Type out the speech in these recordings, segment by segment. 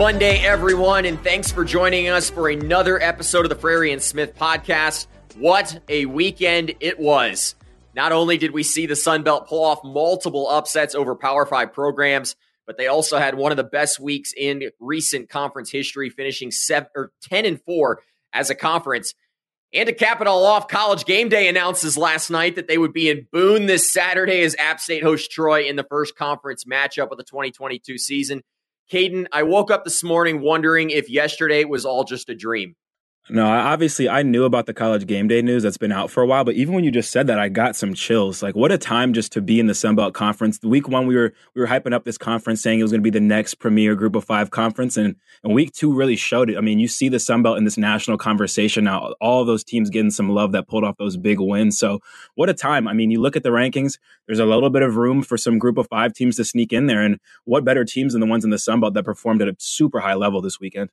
Monday, everyone, and thanks for joining us for another episode of the Frary and Smith podcast. What a weekend it was. Not only did we see the Sun Belt pull off multiple upsets over Power 5 programs, but they also had one of the best weeks in recent conference history, finishing seven, or 10 and 4 as a conference. And to cap it all off, College Game Day announces last night that they would be in Boone this Saturday as App State hosts Troy in the first conference matchup of the 2022 season. Caden, I woke up this morning wondering if yesterday was all just a dream. No, obviously I knew about the college game day news that's been out for a while, but even when you just said that, I got some chills. Like what a time just to be in the Sun Belt Conference. The week one we were we were hyping up this conference saying it was going to be the next premier group of five conference. And, and week two really showed it. I mean, you see the Sun Belt in this national conversation now, all those teams getting some love that pulled off those big wins. So what a time. I mean, you look at the rankings, there's a little bit of room for some group of five teams to sneak in there. And what better teams than the ones in the Sun Belt that performed at a super high level this weekend?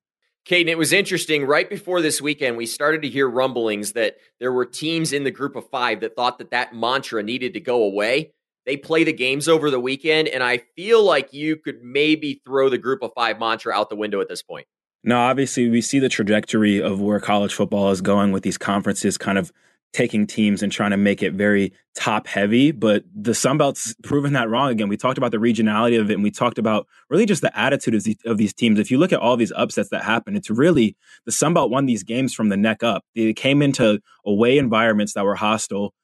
Caden, it was interesting. Right before this weekend, we started to hear rumblings that there were teams in the group of five that thought that that mantra needed to go away. They play the games over the weekend, and I feel like you could maybe throw the group of five mantra out the window at this point. No, obviously, we see the trajectory of where college football is going with these conferences kind of taking teams and trying to make it very top heavy. But the Sun Belt's proven that wrong again. We talked about the regionality of it and we talked about really just the attitude of these, of these teams. If you look at all these upsets that happen, it's really the Sun Belt won these games from the neck up. They came into away environments that were hostile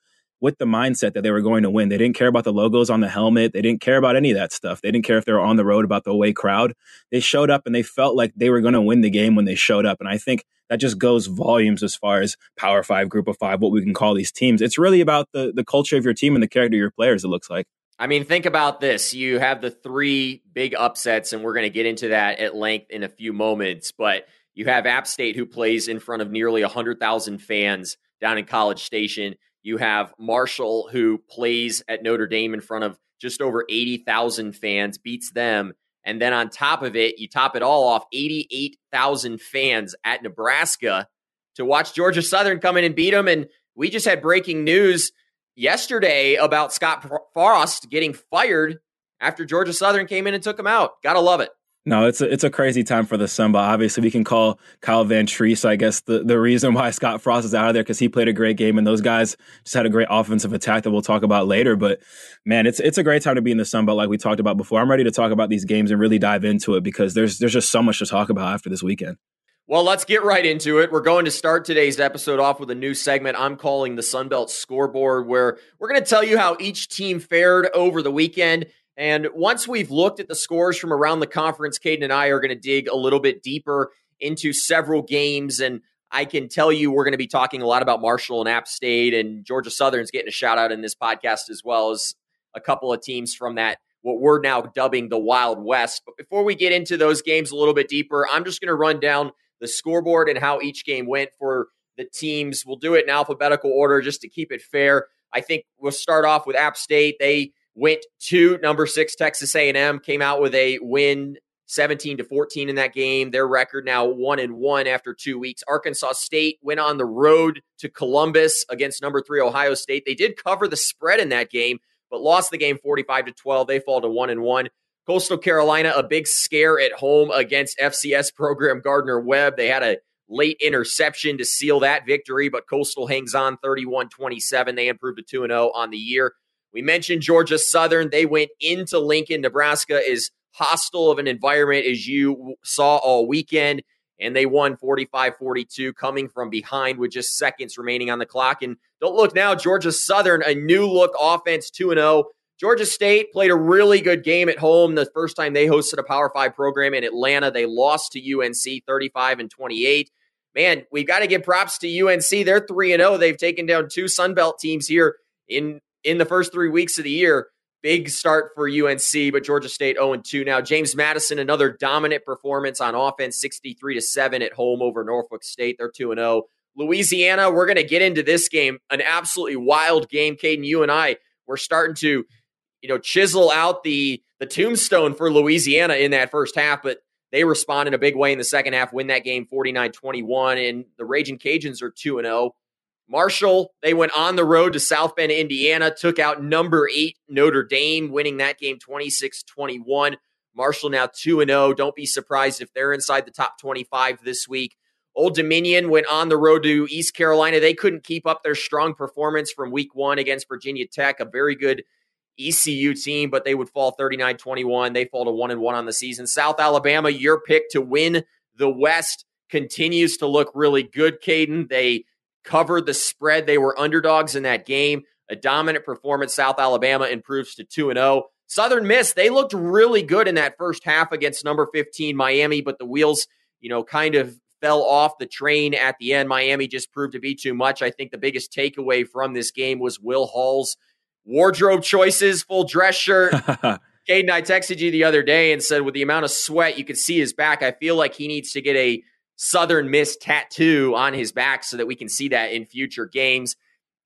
with the mindset that they were going to win. They didn't care about the logos on the helmet. They didn't care about any of that stuff. They didn't care if they were on the road about the away crowd. They showed up and they felt like they were going to win the game when they showed up. And I think that just goes volumes as far as power five, group of five, what we can call these teams. It's really about the, the culture of your team and the character of your players, it looks like. I mean, think about this. You have the three big upsets, and we're going to get into that at length in a few moments. But you have App State, who plays in front of nearly 100,000 fans down in College Station. You have Marshall, who plays at Notre Dame in front of just over 80,000 fans, beats them. And then on top of it, you top it all off 88,000 fans at Nebraska to watch Georgia Southern come in and beat them. And we just had breaking news yesterday about Scott Frost getting fired after Georgia Southern came in and took him out. Gotta love it. No, it's a it's a crazy time for the Sun Belt. Obviously, we can call Kyle Vantrease, I guess, the, the reason why Scott Frost is out of there because he played a great game and those guys just had a great offensive attack that we'll talk about later. But man, it's it's a great time to be in the Sun Belt, like we talked about before. I'm ready to talk about these games and really dive into it because there's there's just so much to talk about after this weekend. Well, let's get right into it. We're going to start today's episode off with a new segment I'm calling the Sunbelt Scoreboard, where we're going to tell you how each team fared over the weekend and once we've looked at the scores from around the conference, Caden and I are going to dig a little bit deeper into several games. And I can tell you we're going to be talking a lot about Marshall and App State, and Georgia Southern's getting a shout out in this podcast as well as a couple of teams from that what we're now dubbing the Wild West. But before we get into those games a little bit deeper, I'm just going to run down the scoreboard and how each game went for the teams. We'll do it in alphabetical order just to keep it fair. I think we'll start off with App State. They went to number six Texas A&M, came out with a win 17 to 14 in that game. Their record now one and one after two weeks. Arkansas State went on the road to Columbus against number three Ohio State. They did cover the spread in that game, but lost the game 45 to 12. They fall to one and one. Coastal Carolina, a big scare at home against FCS program Gardner Webb. They had a late interception to seal that victory, but Coastal hangs on 31 27. They improved to 2 0 on the year. We mentioned Georgia Southern. They went into Lincoln, Nebraska is hostile of an environment as you saw all weekend, and they won 45 42, coming from behind with just seconds remaining on the clock. And don't look now, Georgia Southern, a new look offense 2 0. Georgia State played a really good game at home the first time they hosted a Power Five program in Atlanta. They lost to UNC 35 and 28. Man, we've got to give props to UNC. They're 3 0. They've taken down two Sun Belt teams here in in the first three weeks of the year. Big start for UNC, but Georgia State 0 2 now. James Madison, another dominant performance on offense, 63 to 7 at home over Norfolk State. They're 2 0. Louisiana, we're going to get into this game, an absolutely wild game. Caden, you and I, we're starting to, you know, chisel out the the tombstone for Louisiana in that first half, but they respond in a big way in the second half, win that game 49 21. And the Raging Cajuns are 2 and 0. Marshall, they went on the road to South Bend, Indiana, took out number eight Notre Dame, winning that game 26 21. Marshall now 2 and 0. Don't be surprised if they're inside the top 25 this week. Old Dominion went on the road to East Carolina. They couldn't keep up their strong performance from week one against Virginia Tech, a very good ECU team, but they would fall 39 21. They fall to 1 and 1 on the season. South Alabama, your pick to win the West continues to look really good, Caden. They covered the spread. They were underdogs in that game. A dominant performance. South Alabama improves to 2 and 0. Southern Miss, they looked really good in that first half against number 15 Miami, but the wheels, you know, kind of fell off the train at the end. Miami just proved to be too much. I think the biggest takeaway from this game was Will Hall's wardrobe choices, full dress shirt. Caden, I texted you the other day and said, with the amount of sweat you could see his back, I feel like he needs to get a Southern Miss tattoo on his back so that we can see that in future games.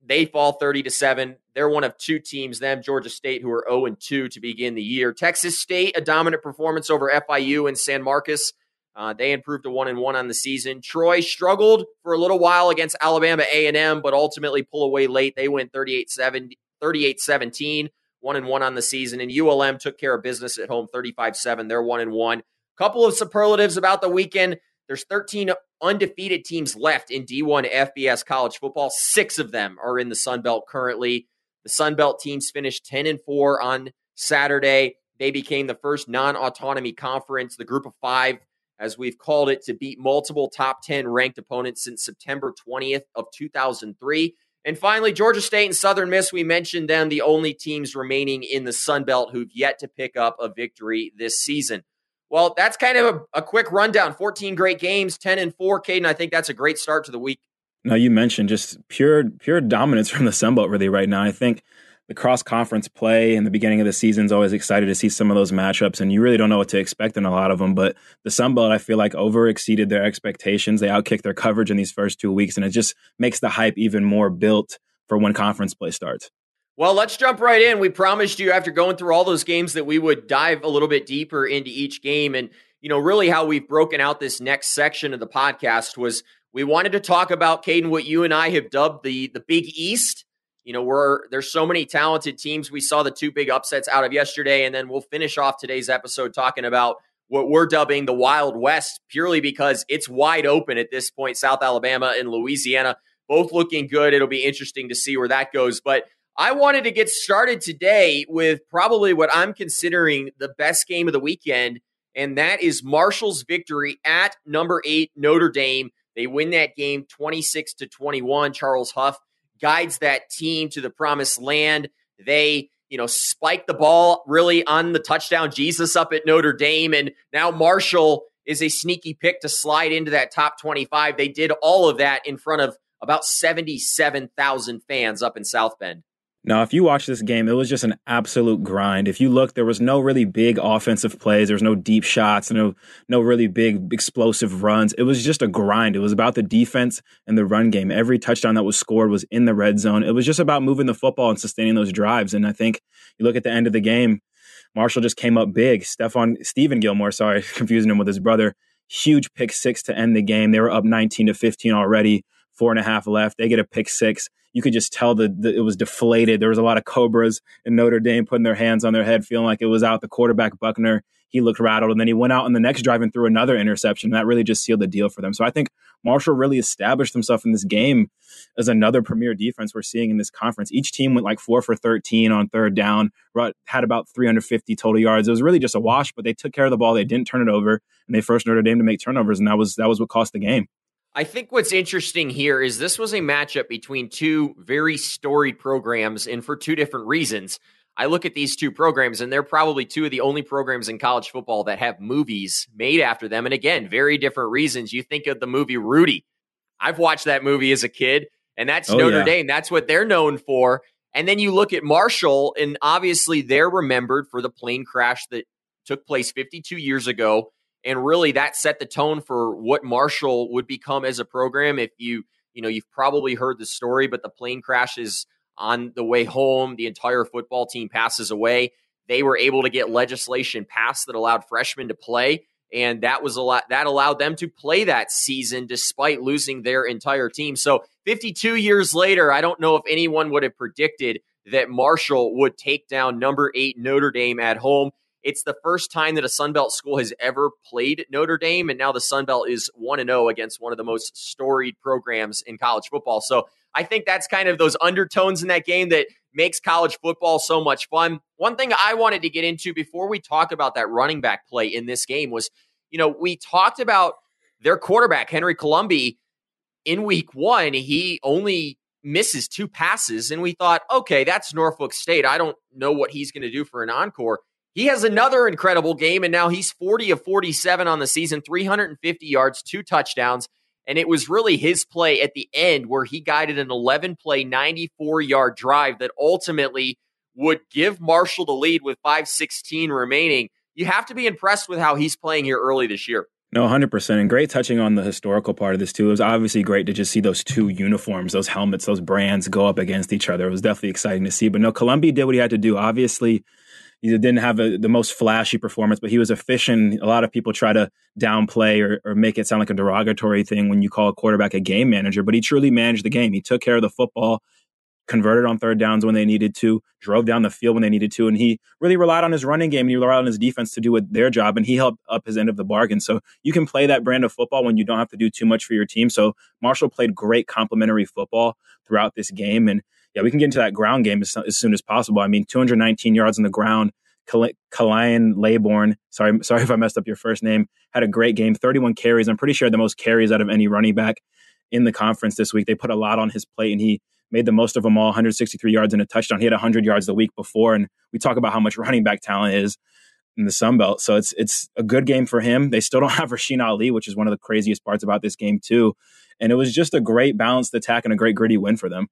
They fall 30 to 7. They're one of two teams, them, Georgia State, who are 0 and 2 to begin the year. Texas State, a dominant performance over FIU and San Marcos. Uh, they improved to 1 and 1 on the season. Troy struggled for a little while against Alabama A&M, but ultimately pull away late. They win 38 17, 1 and 1 on the season. And ULM took care of business at home 35 7. They're 1 and 1. Couple of superlatives about the weekend. There's 13 undefeated teams left in D1 FBS college football. Six of them are in the Sun Belt currently. The Sun Belt teams finished 10 and 4 on Saturday. They became the first non-autonomy conference, the group of 5 as we've called it to beat multiple top 10 ranked opponents since September 20th of 2003. And finally, Georgia State and Southern Miss, we mentioned them, the only teams remaining in the Sun Belt who've yet to pick up a victory this season. Well, that's kind of a, a, quick rundown. 14 great games, 10 and 4. Caden, I think that's a great start to the week. Now you mentioned just pure pure dominance from the Sunbelt really right now. I think the cross conference play in the beginning of the season is always excited to see some of those matchups, and you really don't know what to expect in a lot of them. But the Sunbelt, I feel like, over exceeded their expectations. They outkicked their coverage in these first two weeks, and it just makes the hype even more built for when conference play starts. Well, let's jump right in. We promised you after going through all those games that we would dive a little bit deeper into each game. And, you know, really how we've broken out this next section of the podcast was we wanted to talk about, Caden, what you and I have dubbed the the Big East. You know, we're there's so many talented teams. We saw the two big upsets out of yesterday, and then we'll finish off today's episode talking about what we're dubbing the Wild West, purely because it's wide open at this point. South Alabama and Louisiana both looking good. It'll be interesting to see where that goes. But I wanted to get started today with probably what I'm considering the best game of the weekend, and that is Marshall's victory at number eight Notre Dame. They win that game 26 to 21. Charles Huff guides that team to the promised land. They, you know, spike the ball really on the touchdown Jesus up at Notre Dame, and now Marshall is a sneaky pick to slide into that top 25. They did all of that in front of about 77,000 fans up in South Bend. Now, if you watch this game, it was just an absolute grind. If you look, there was no really big offensive plays. There was no deep shots, no no really big explosive runs. It was just a grind. It was about the defense and the run game. Every touchdown that was scored was in the red zone. It was just about moving the football and sustaining those drives. And I think you look at the end of the game, Marshall just came up big. Stefan Stephen Gilmore, sorry, confusing him with his brother. Huge pick six to end the game. They were up 19 to 15 already. Four and a half left. They get a pick six you could just tell that it was deflated. There was a lot of Cobras in Notre Dame putting their hands on their head, feeling like it was out. The quarterback Buchner, he looked rattled, and then he went out on the next drive and threw another interception. That really just sealed the deal for them. So I think Marshall really established himself in this game as another premier defense we're seeing in this conference. Each team went like four for 13 on third down, had about 350 total yards. It was really just a wash, but they took care of the ball. They didn't turn it over, and they forced Notre Dame to make turnovers, and that was that was what cost the game. I think what's interesting here is this was a matchup between two very storied programs, and for two different reasons. I look at these two programs, and they're probably two of the only programs in college football that have movies made after them. And again, very different reasons. You think of the movie Rudy. I've watched that movie as a kid, and that's oh, Notre yeah. Dame. That's what they're known for. And then you look at Marshall, and obviously they're remembered for the plane crash that took place 52 years ago and really that set the tone for what Marshall would become as a program. If you, you know, you've probably heard the story, but the plane crashes on the way home. The entire football team passes away. They were able to get legislation passed that allowed freshmen to play, and that was a lot that allowed them to play that season despite losing their entire team. So, 52 years later, I don't know if anyone would have predicted that Marshall would take down number eight Notre Dame at home It's the first time that a Sun Belt school has ever played Notre Dame, and now the Sun Belt is 1 0 against one of the most storied programs in college football. So I think that's kind of those undertones in that game that makes college football so much fun. One thing I wanted to get into before we talk about that running back play in this game was, you know, we talked about their quarterback, Henry Colombi, in week one. He only misses two passes, and we thought, okay, that's Norfolk State. I don't know what he's going to do for an encore. He has another incredible game, and now he's 40 of 47 on the season, 350 yards, two touchdowns. And it was really his play at the end where he guided an 11 play, 94 yard drive that ultimately would give Marshall the lead with 516 remaining. You have to be impressed with how he's playing here early this year. No, 100%. And great touching on the historical part of this, too. It was obviously great to just see those two uniforms, those helmets, those brands go up against each other. It was definitely exciting to see. But no, Colombi did what he had to do. Obviously, he didn't have a, the most flashy performance, but he was efficient. A lot of people try to downplay or, or make it sound like a derogatory thing when you call a quarterback a game manager, but he truly managed the game. He took care of the football, converted on third downs when they needed to, drove down the field when they needed to, and he really relied on his running game and he relied on his defense to do their job, and he helped up his end of the bargain. So you can play that brand of football when you don't have to do too much for your team. So Marshall played great complementary football throughout this game, and yeah, we can get into that ground game as, as soon as possible. I mean, 219 yards on the ground. Kalian Laborn, sorry, sorry if I messed up your first name, had a great game, 31 carries. I'm pretty sure the most carries out of any running back in the conference this week. They put a lot on his plate, and he made the most of them all 163 yards and a touchdown. He had 100 yards the week before, and we talk about how much running back talent is in the Sun Belt. So it's it's a good game for him. They still don't have Rasheen Ali, which is one of the craziest parts about this game too. And it was just a great balanced attack and a great gritty win for them.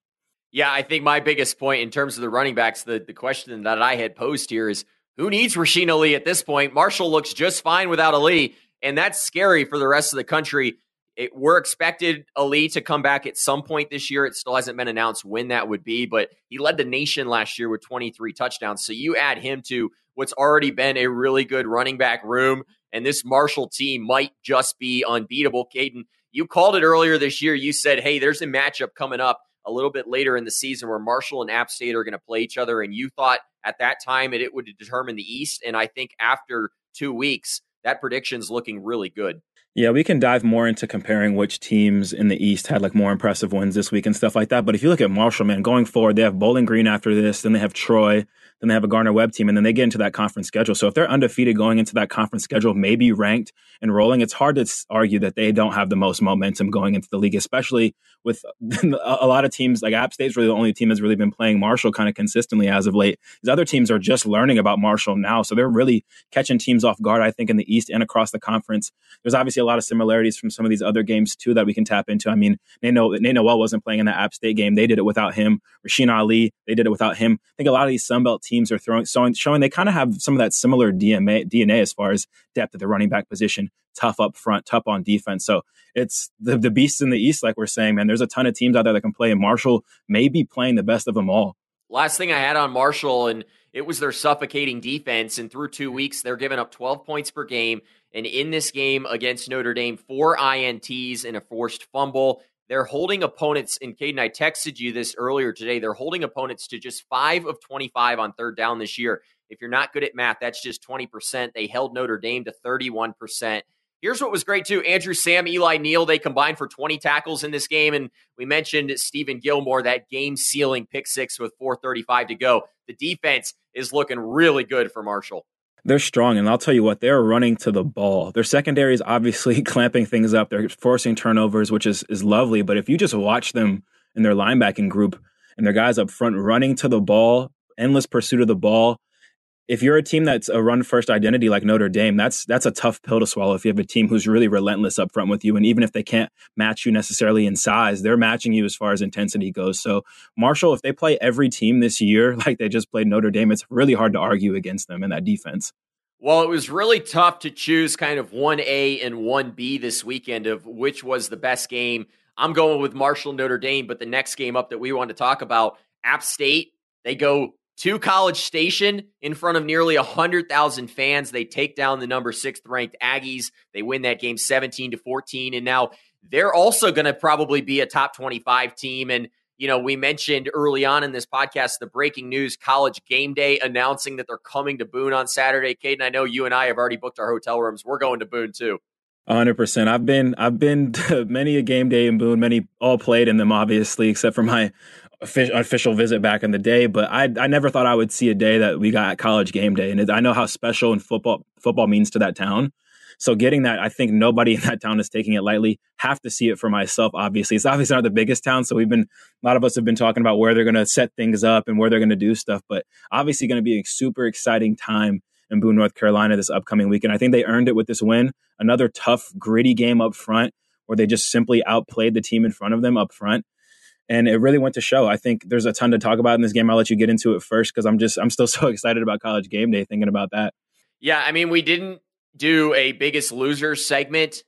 Yeah, I think my biggest point in terms of the running backs, the, the question that I had posed here is who needs Rasheen Ali at this point? Marshall looks just fine without Ali, and that's scary for the rest of the country it, we're expected Ali to come back at some point this year. It still hasn't been announced when that would be, but he led the nation last year with 23 touchdowns. So you add him to what's already been a really good running back room, and this Marshall team might just be unbeatable. Caden, you called it earlier this year. You said, hey, there's a matchup coming up a little bit later in the season where Marshall and App State are going to play each other, and you thought at that time it, it would determine the East. And I think after two weeks, that prediction's looking really good. Yeah, we can dive more into comparing which teams in the East had like more impressive wins this week and stuff like that. But if you look at Marshall, man, going forward, they have Bowling Green after this, then they have Troy, then they have a Gardner Webb team, and then they get into that conference schedule. So if they're undefeated going into that conference schedule, maybe ranked and rolling, it's hard to argue that they don't have the most momentum going into the league, especially with a lot of teams like App State's really the only team that's really been playing Marshall kind of consistently as of late. These other teams are just learning about Marshall now, so they're really catching teams off guard. I think in the East and across the conference, there's obviously a lot of similarities from some of these other games too that we can tap into. I mean, Nate Noel wasn't playing in the App State game; they did it without him. Rasheen Ali, they did it without him. I think a lot of these Sunbelt teams are throwing, showing, showing they kind of have some of that similar DNA, DNA as far as depth at the running back position, tough up front, tough on defense. So it's the, the beasts in the East, like we're saying, man. There's a ton of teams out there that can play, and Marshall may be playing the best of them all. Last thing I had on Marshall, and it was their suffocating defense. And through two weeks, they're giving up 12 points per game. And in this game against Notre Dame, four INTs and a forced fumble. They're holding opponents, and Caden, I texted you this earlier today. They're holding opponents to just five of 25 on third down this year. If you're not good at math, that's just 20%. They held Notre Dame to 31%. Here's what was great too. Andrew Sam, Eli Neal, they combined for 20 tackles in this game. And we mentioned Stephen Gilmore, that game sealing pick six with 435 to go. The defense is looking really good for Marshall. They're strong, and I'll tell you what, they're running to the ball. Their secondary is obviously clamping things up. They're forcing turnovers, which is, is lovely. But if you just watch them in their linebacking group and their guys up front running to the ball, endless pursuit of the ball, if you're a team that's a run first identity like Notre Dame, that's that's a tough pill to swallow. If you have a team who's really relentless up front with you, and even if they can't match you necessarily in size, they're matching you as far as intensity goes. So Marshall, if they play every team this year like they just played Notre Dame, it's really hard to argue against them in that defense. Well, it was really tough to choose kind of 1A and 1B this weekend of which was the best game. I'm going with Marshall Notre Dame, but the next game up that we want to talk about, App State, they go to College Station in front of nearly 100,000 fans. They take down the number sixth ranked Aggies. They win that game 17 to 14. And now they're also going to probably be a top 25 team. And you know, we mentioned early on in this podcast the breaking news college game day announcing that they're coming to Boone on Saturday. Caden, I know you and I have already booked our hotel rooms. We're going to Boone too. hundred percent. I've been I've been to many a game day in Boone, many all played in them, obviously, except for my official visit back in the day. But I I never thought I would see a day that we got college game day, and I know how special and football football means to that town. So getting that, I think nobody in that town is taking it lightly. Have to see it for myself, obviously. It's obviously not the biggest town. So we've been, a lot of us have been talking about where they're going to set things up and where they're going to do stuff. But obviously going to be a super exciting time in Boone, North Carolina this upcoming weekend. And I think they earned it with this win. Another tough, gritty game up front where they just simply outplayed the team in front of them up front. And it really went to show. I think there's a ton to talk about in this game. I'll let you get into it first because I'm just I'm still so excited about college game day thinking about that. Yeah, I mean, we didn't do a biggest loser segment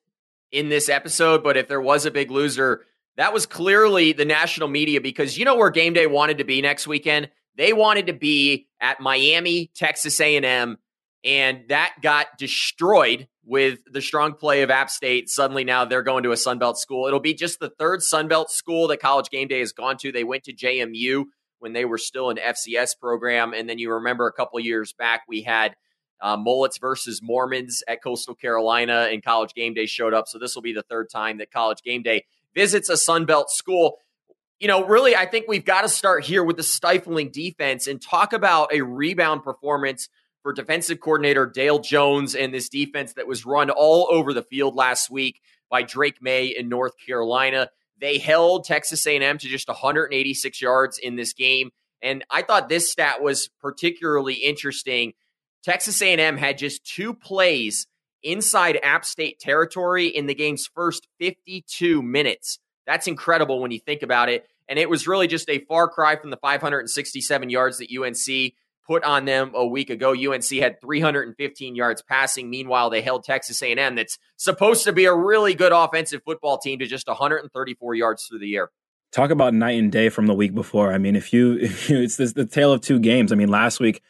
in this episode, but if there was a big loser, that was clearly the national media because you know where game day wanted to be next weekend? They wanted to be at Miami, Texas A&M, and that got destroyed with the strong play of App State. Suddenly now they're going to a Sunbelt school. It'll be just the third Sunbelt school that College Game Day has gone to. They went to JMU when they were still an FCS program, and then you remember a couple years back we had – uh, Mullets versus Mormons at Coastal Carolina, and College Game Day showed up. So this will be the third time that College Game Day visits a Sun Belt school. You know, really, I think we've got to start here with the stifling defense and talk about a rebound performance for defensive coordinator Dale Jones and this defense that was run all over the field last week by Drake Maye in North Carolina. They held Texas A&M to just 186 yards in this game, and I thought this stat was particularly interesting Texas A&M had just two plays inside App State territory in the game's first 52 minutes. That's incredible when you think about it. And it was really just a far cry from the 567 yards that UNC put on them a week ago. UNC had 315 yards passing. Meanwhile, they held Texas A&M, that's supposed to be a really good offensive football team, to just 134 yards through the air. Talk about night and day from the week before. I mean, if you, if you it's this, the tale of two games. I mean, last week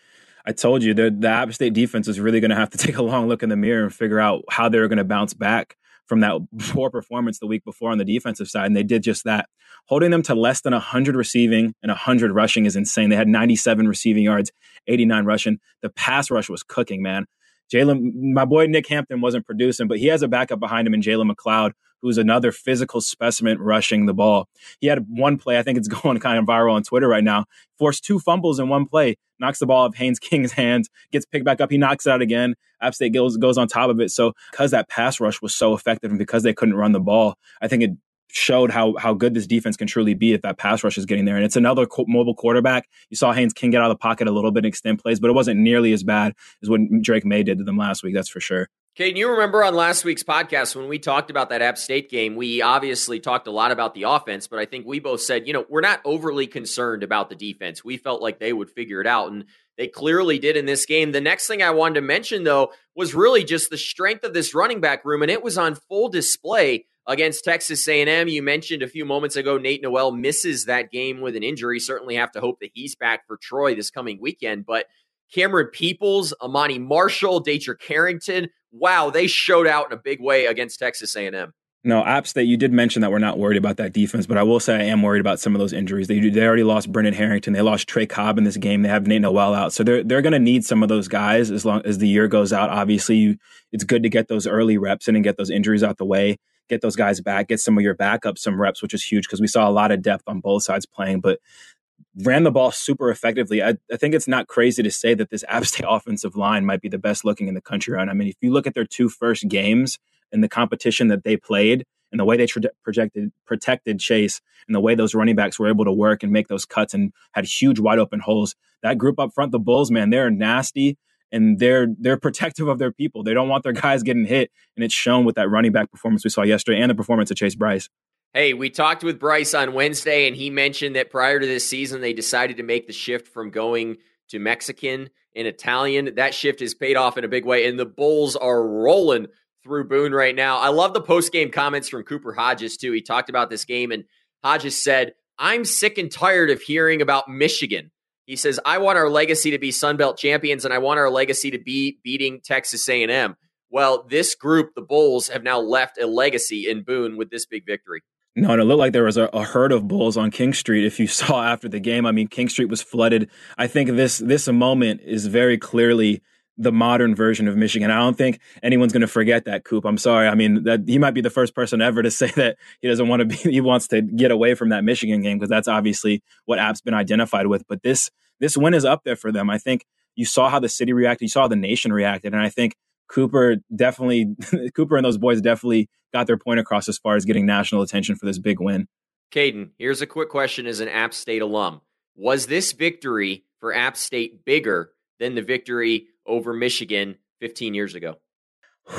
I told you the the App State defense is really going to have to take a long look in the mirror and figure out how they're going to bounce back from that poor performance the week before on the defensive side, and they did just that. Holding them to less than 100 receiving and 100 rushing is insane. They had 97 receiving yards, 89 rushing. The pass rush was cooking, man. Jalen, my boy Nick Hampton wasn't producing, but he has a backup behind him in Jalen McLeod, who's another physical specimen rushing the ball. He had one play, I think it's going kind of viral on Twitter right now, forced two fumbles in one play, knocks the ball off Haynes King's hands, gets picked back up, he knocks it out again. App State goes, goes on top of it. So because that pass rush was so effective and because they couldn't run the ball, I think it showed how how good this defense can truly be if that pass rush is getting there. And it's another co- mobile quarterback. You saw Haynes King get out of the pocket a little bit and extend plays, but it wasn't nearly as bad as what Drake Maye did to them last week. That's for sure. Can you remember on last week's podcast when we talked about that App State game? We obviously talked a lot about the offense, but I think we both said, you know, we're not overly concerned about the defense. We felt like they would figure it out, and they clearly did in this game. The next thing I wanted to mention, though, was really just the strength of this running back room, and it was on full display against Texas A&M. You mentioned a few moments ago Nate Noel misses that game with an injury. Certainly have to hope that he's back for Troy this coming weekend, but Camerun Peoples, Ahmani Marshall, Daetrich Harrington, wow, they showed out in a big way against Texas A&M. No, App State, you did mention that we're not worried about that defense, but I will say I am worried about some of those injuries. They they already lost Brendan Harrington. They lost Trey Cobb in this game. They have Nate Noel out. So they're they're going to need some of those guys as long as the year goes out. Obviously, you, it's good to get those early reps in and get those injuries out the way, get those guys back, get some of your backups some reps, which is huge because we saw a lot of depth on both sides playing. But ran the ball super effectively. I, I, think it's not crazy to say that this App State offensive line might be the best looking in the country. Right? I mean, if you look at their two first games and the competition that they played and the way they tra- projected protected Chase and the way those running backs were able to work and make those cuts and had huge wide open holes. That group up front, the Bulls, man, they're nasty and they're they're protective of their people. They don't want their guys getting hit, and it's shown with that running back performance we saw yesterday and the performance of Chase Brice. Hey, we talked with Bryce on Wednesday, and he mentioned that prior to this season, they decided to make the shift from going to Mexican and Italian. That shift has paid off in a big way, and the Bulls are rolling through Boone right now. I love the post game comments from Cooper Hodges, too. He talked about this game, and Hodges said, I'm sick and tired of hearing about Michigan. He says, I want our legacy to be Sun Belt champions, and I want our legacy to be beating Texas A&M. Well, this group, the Bulls, have now left a legacy in Boone with this big victory. No, and it looked like there was a, a, herd of bulls on King Street. If you saw after the game, I mean, King Street was flooded. I think this this moment is very clearly the modern version of Michigan. I don't think anyone's going to forget that Coop. I'm sorry. I mean, that he might be the first person ever to say that he doesn't want to be. He wants to get away from that Michigan game because that's obviously what App's been identified with. But this this win is up there for them. I think you saw how the city reacted. You saw how the nation reacted, and I think Cooper definitely, Cooper and those boys definitely got their point across as far as getting national attention for this big win. Caden, here's a quick question as an App State alum. Was this victory for App State bigger than the victory over Michigan 15 years ago?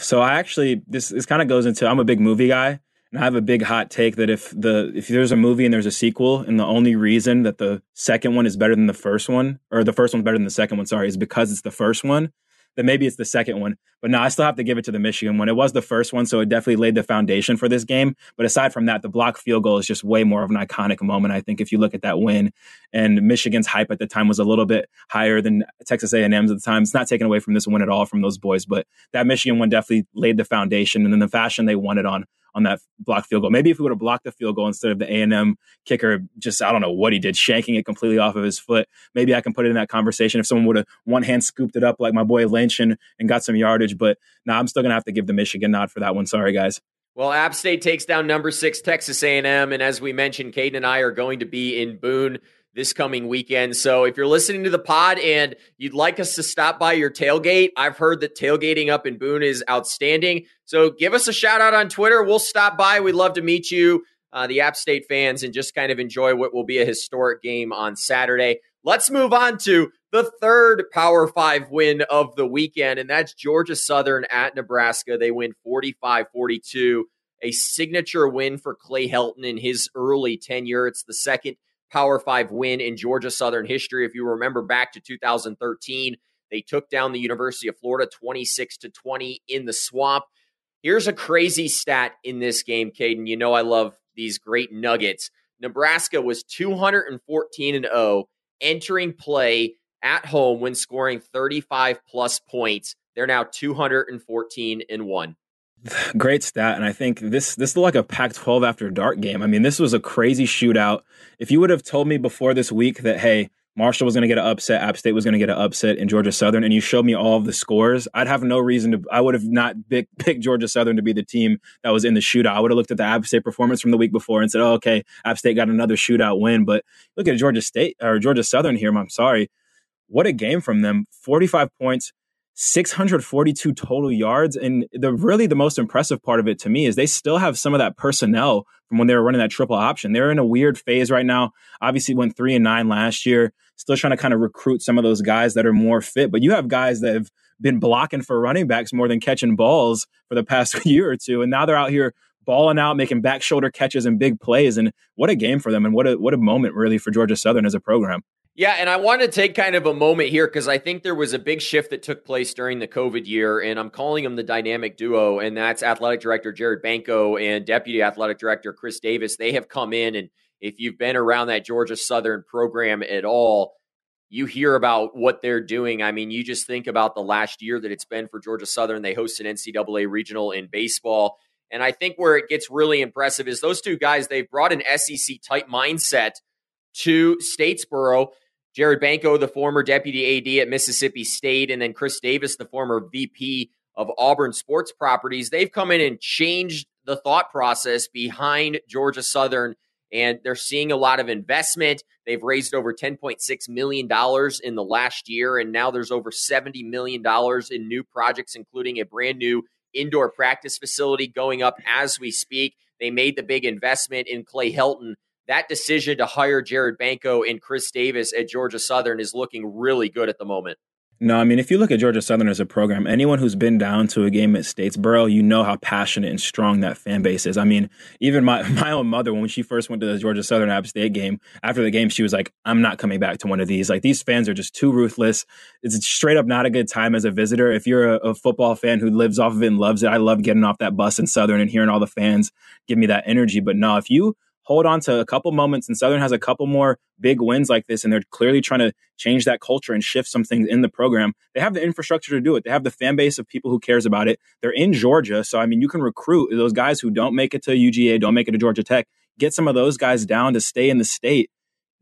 So I actually this this kind of goes into I'm a big movie guy and I have a big hot take that if the if there's a movie and there's a sequel and the only reason that the second one is better than the first one or the first one's better than the second one sorry is because it's the first one then maybe it's the second one. But no, I still have to give it to the Michigan one. It was the first one, so it definitely laid the foundation for this game. But aside from that, the block field goal is just way more of an iconic moment. I think if you look at that win, and Michigan's hype at the time was a little bit higher than Texas A&M's at the time. It's not taken away from this win at all from those boys, but that Michigan one definitely laid the foundation, and then the fashion they won it on on that block field goal. Maybe if we would have blocked the field goal instead of the A&M kicker, just, I don't know what he did, shanking it completely off of his foot. Maybe I can put it in that conversation if someone would have one hand scooped it up like my boy Lynch and, and got some yardage. But now nah, I'm still to have to give the Michigan nod for that one. Sorry, guys. Well, App State takes down number six Texas A&M, and as we mentioned, Caden and I are going to be in Boone this coming weekend. So if you're listening to the pod and you'd like us to stop by your tailgate, I've heard that tailgating up in Boone is outstanding. So give us a shout out on Twitter. We'll stop by. We'd love to meet you, uh, the App State fans, and just kind of enjoy what will be a historic game on Saturday. Let's move on to the third Power Five win of the weekend, and that's Georgia Southern at Nebraska. They win 45 42, a signature win for Clay Helton in his early tenure. It's the second Power Five win in Georgia Southern history. If you remember back to 2013, they took down the University of Florida 26 to 20 in the swamp. Here's a crazy stat in this game, Caden. You know I love these great nuggets. Nebraska was 214 and 0 entering play at home when scoring 35 plus points. They're now 214 and 1. Great stat, and I think this this looked like a Pac-12 after dark game. I mean, this was a crazy shootout. If you would have told me before this week that hey, Marshall was going to get an upset, App State was going to get an upset in Georgia Southern, and you showed me all of the scores, I'd have no reason to. I would have not pick, picked Georgia Southern to be the team that was in the shootout. I would have looked at the App State performance from the week before and said, "Oh, okay, App State got another shootout win." But look at Georgia State or Georgia Southern here. I'm sorry, what a game from them! 45 points, 642 total yards. And the really the most impressive part of it to me is they still have some of that personnel from when they were running that triple option. They're in a weird phase right now. Obviously went three and nine last year, still trying to kind of recruit some of those guys that are more fit. But you have guys that have been blocking for running backs more than catching balls for the past year or two. And now they're out here balling out, making back shoulder catches and big plays. And what a game for them and what a what a moment really for Georgia Southern as a program. Yeah, and I want to take kind of a moment here because I think there was a big shift that took place during the COVID year, and I'm calling them the dynamic duo, and that's athletic director Jared Benko and deputy athletic director Chris Davis. They have come in, and if you've been around that Georgia Southern program at all, you hear about what they're doing. I mean, you just think about the last year that it's been for Georgia Southern. They host an NCAA regional in baseball. And I think where it gets really impressive is those two guys, they've brought an SEC type mindset to Statesboro Jared Benko, the former deputy AD at Mississippi State, and then Chris Davis, the former VP of Auburn Sports Properties, they've come in and changed the thought process behind Georgia Southern, and they're seeing a lot of investment. They've raised over $10.6 million in the last year, and now there's over $70 million in new projects, including a brand new indoor practice facility going up as we speak. They made the big investment in Clay Helton that decision to hire Jared Benko and Chris Davis at Georgia Southern is looking really good at the moment. No, I mean, if you look at Georgia Southern as a program, anyone who's been down to a game at Statesboro, you know how passionate and strong that fan base is. I mean, even my, my own mother, when she first went to the Georgia Southern App State game, after the game, she was like, I'm not coming back to one of these. Like, these fans are just too ruthless. It's straight up not a good time as a visitor. If you're a, a football fan who lives off of it and loves it, I love getting off that bus in Southern and hearing all the fans give me that energy. But no, if you hold on to a couple moments, and Southern has a couple more big wins like this, and they're clearly trying to change that culture and shift some things in the program. They have the infrastructure to do it. They have the fan base of people who cares about it. They're in Georgia, so I mean, you can recruit those guys who don't make it to UGA, don't make it to Georgia Tech. Get some of those guys down to stay in the state.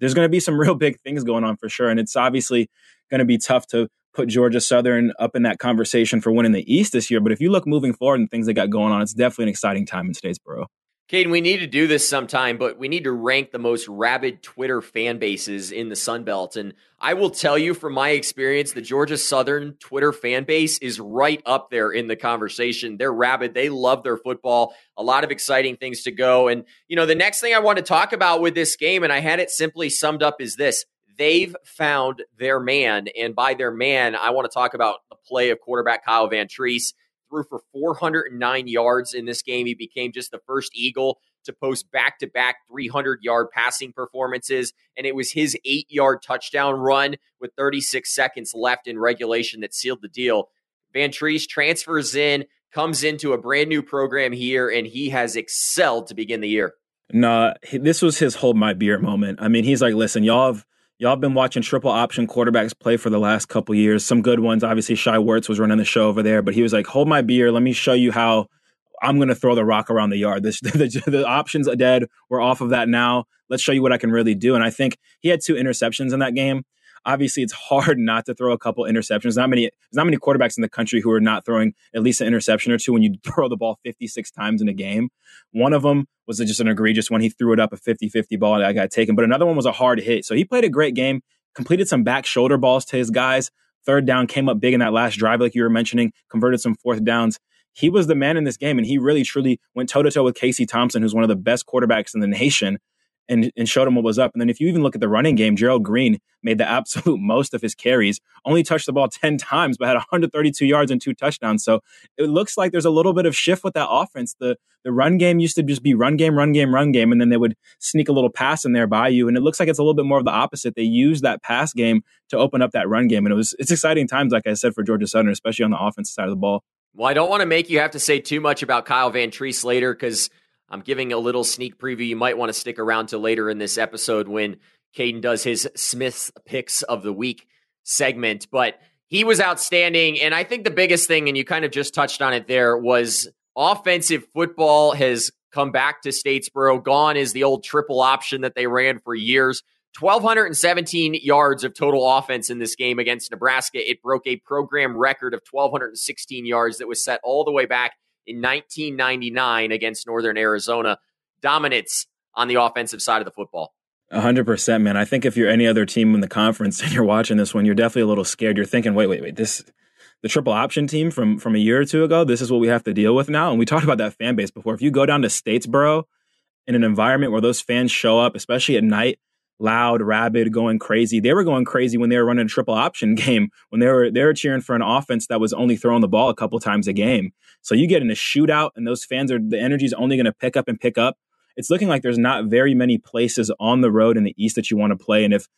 There's going to be some real big things going on for sure, and it's obviously going to be tough to put Georgia Southern up in that conversation for winning the East this year. But if you look moving forward and things they got going on, it's definitely an exciting time in Statesboro. Caden, we need to do this sometime, but we need to rank the most rabid Twitter fan bases in the Sun Belt. And I will tell you from my experience, the Georgia Southern Twitter fan base is right up there in the conversation. They're rabid. They love their football. A lot of exciting things to go. And, you know, the next thing I want to talk about with this game, and I had it simply summed up, is this they've found their man. And by their man, I want to talk about the play of quarterback Kyle Vantrease threw for 409 yards in this game. He became just the first Eagle to post back to back 300 yard passing performances. And it was his eight yard touchdown run with 36 seconds left in regulation that sealed the deal. Vantrease transfers in, comes into a brand new program here, and he has excelled to begin the year. Nah, this was his hold my beer moment. I mean, he's like, listen, y'all have Y'all been watching triple option quarterbacks play for the last couple years. Some good ones. Obviously, Shai Werts was running the show over there, but he was like, "Hold my beer. Let me show you how I'm going to throw the rock around the yard. This, the, the, options are dead. We're off of that now. Let's show you what I can really do." And I think he had two interceptions in that game obviously it's hard not to throw a couple interceptions. Not many there's not many quarterbacks in the country who are not throwing at least an interception or two when you throw the ball 56 times in a game. One of them was just an egregious one. He threw it up a 50-50 ball that I got taken, but another one was a hard hit. So he played a great game, completed some back shoulder balls to his guys. Third down came up big in that last drive, like you were mentioning, converted some fourth downs. He was the man in this game, and he really truly went toe to toe with Casey Thompson, who's one of the best quarterbacks in the nation and, and showed him what was up. And then if you even look at the running game, Gerald Green made the absolute most of his carries, only touched the ball 10 times, but had 132 yards and two touchdowns. So it looks like there's a little bit of shift with that offense. The the run game used to just be run game, run game, run game, and then they would sneak a little pass in there by you. And it looks like it's a little bit more of the opposite. They use that pass game to open up that run game. And it was it's exciting times, like I said, for Georgia Southern, especially on the offensive side of the ball. Well, I don't want to make you have to say too much about Kyle Vantrease later because – I'm giving a little sneak preview. You might want to stick around to later in this episode when Caden does his Smith's picks of the week segment. But he was outstanding. And I think the biggest thing, and you kind of just touched on it there, was offensive football has come back to Statesboro. Gone is the old triple option that they ran for years. 1,217 yards of total offense in this game against Nebraska. It broke a program record of 1,216 yards that was set all the way back in 1999 against Northern Arizona. Dominance on the offensive side of the football. 100%, man. I think if you're any other team in the conference and you're watching this one, you're definitely a little scared. You're thinking, wait, wait, wait, this the triple option team from from a year or two ago, this is what we have to deal with now. And we talked about that fan base before. If you go down to Statesboro in an environment where those fans show up, especially at night, loud, rabid, going crazy. They were going crazy when they were running a triple option game, when they were they were cheering for an offense that was only throwing the ball a couple times a game. So you get in a shootout and those fans are the energy is only going to pick up and pick up. It's looking like there's not very many places on the road in the East that you want to play. And if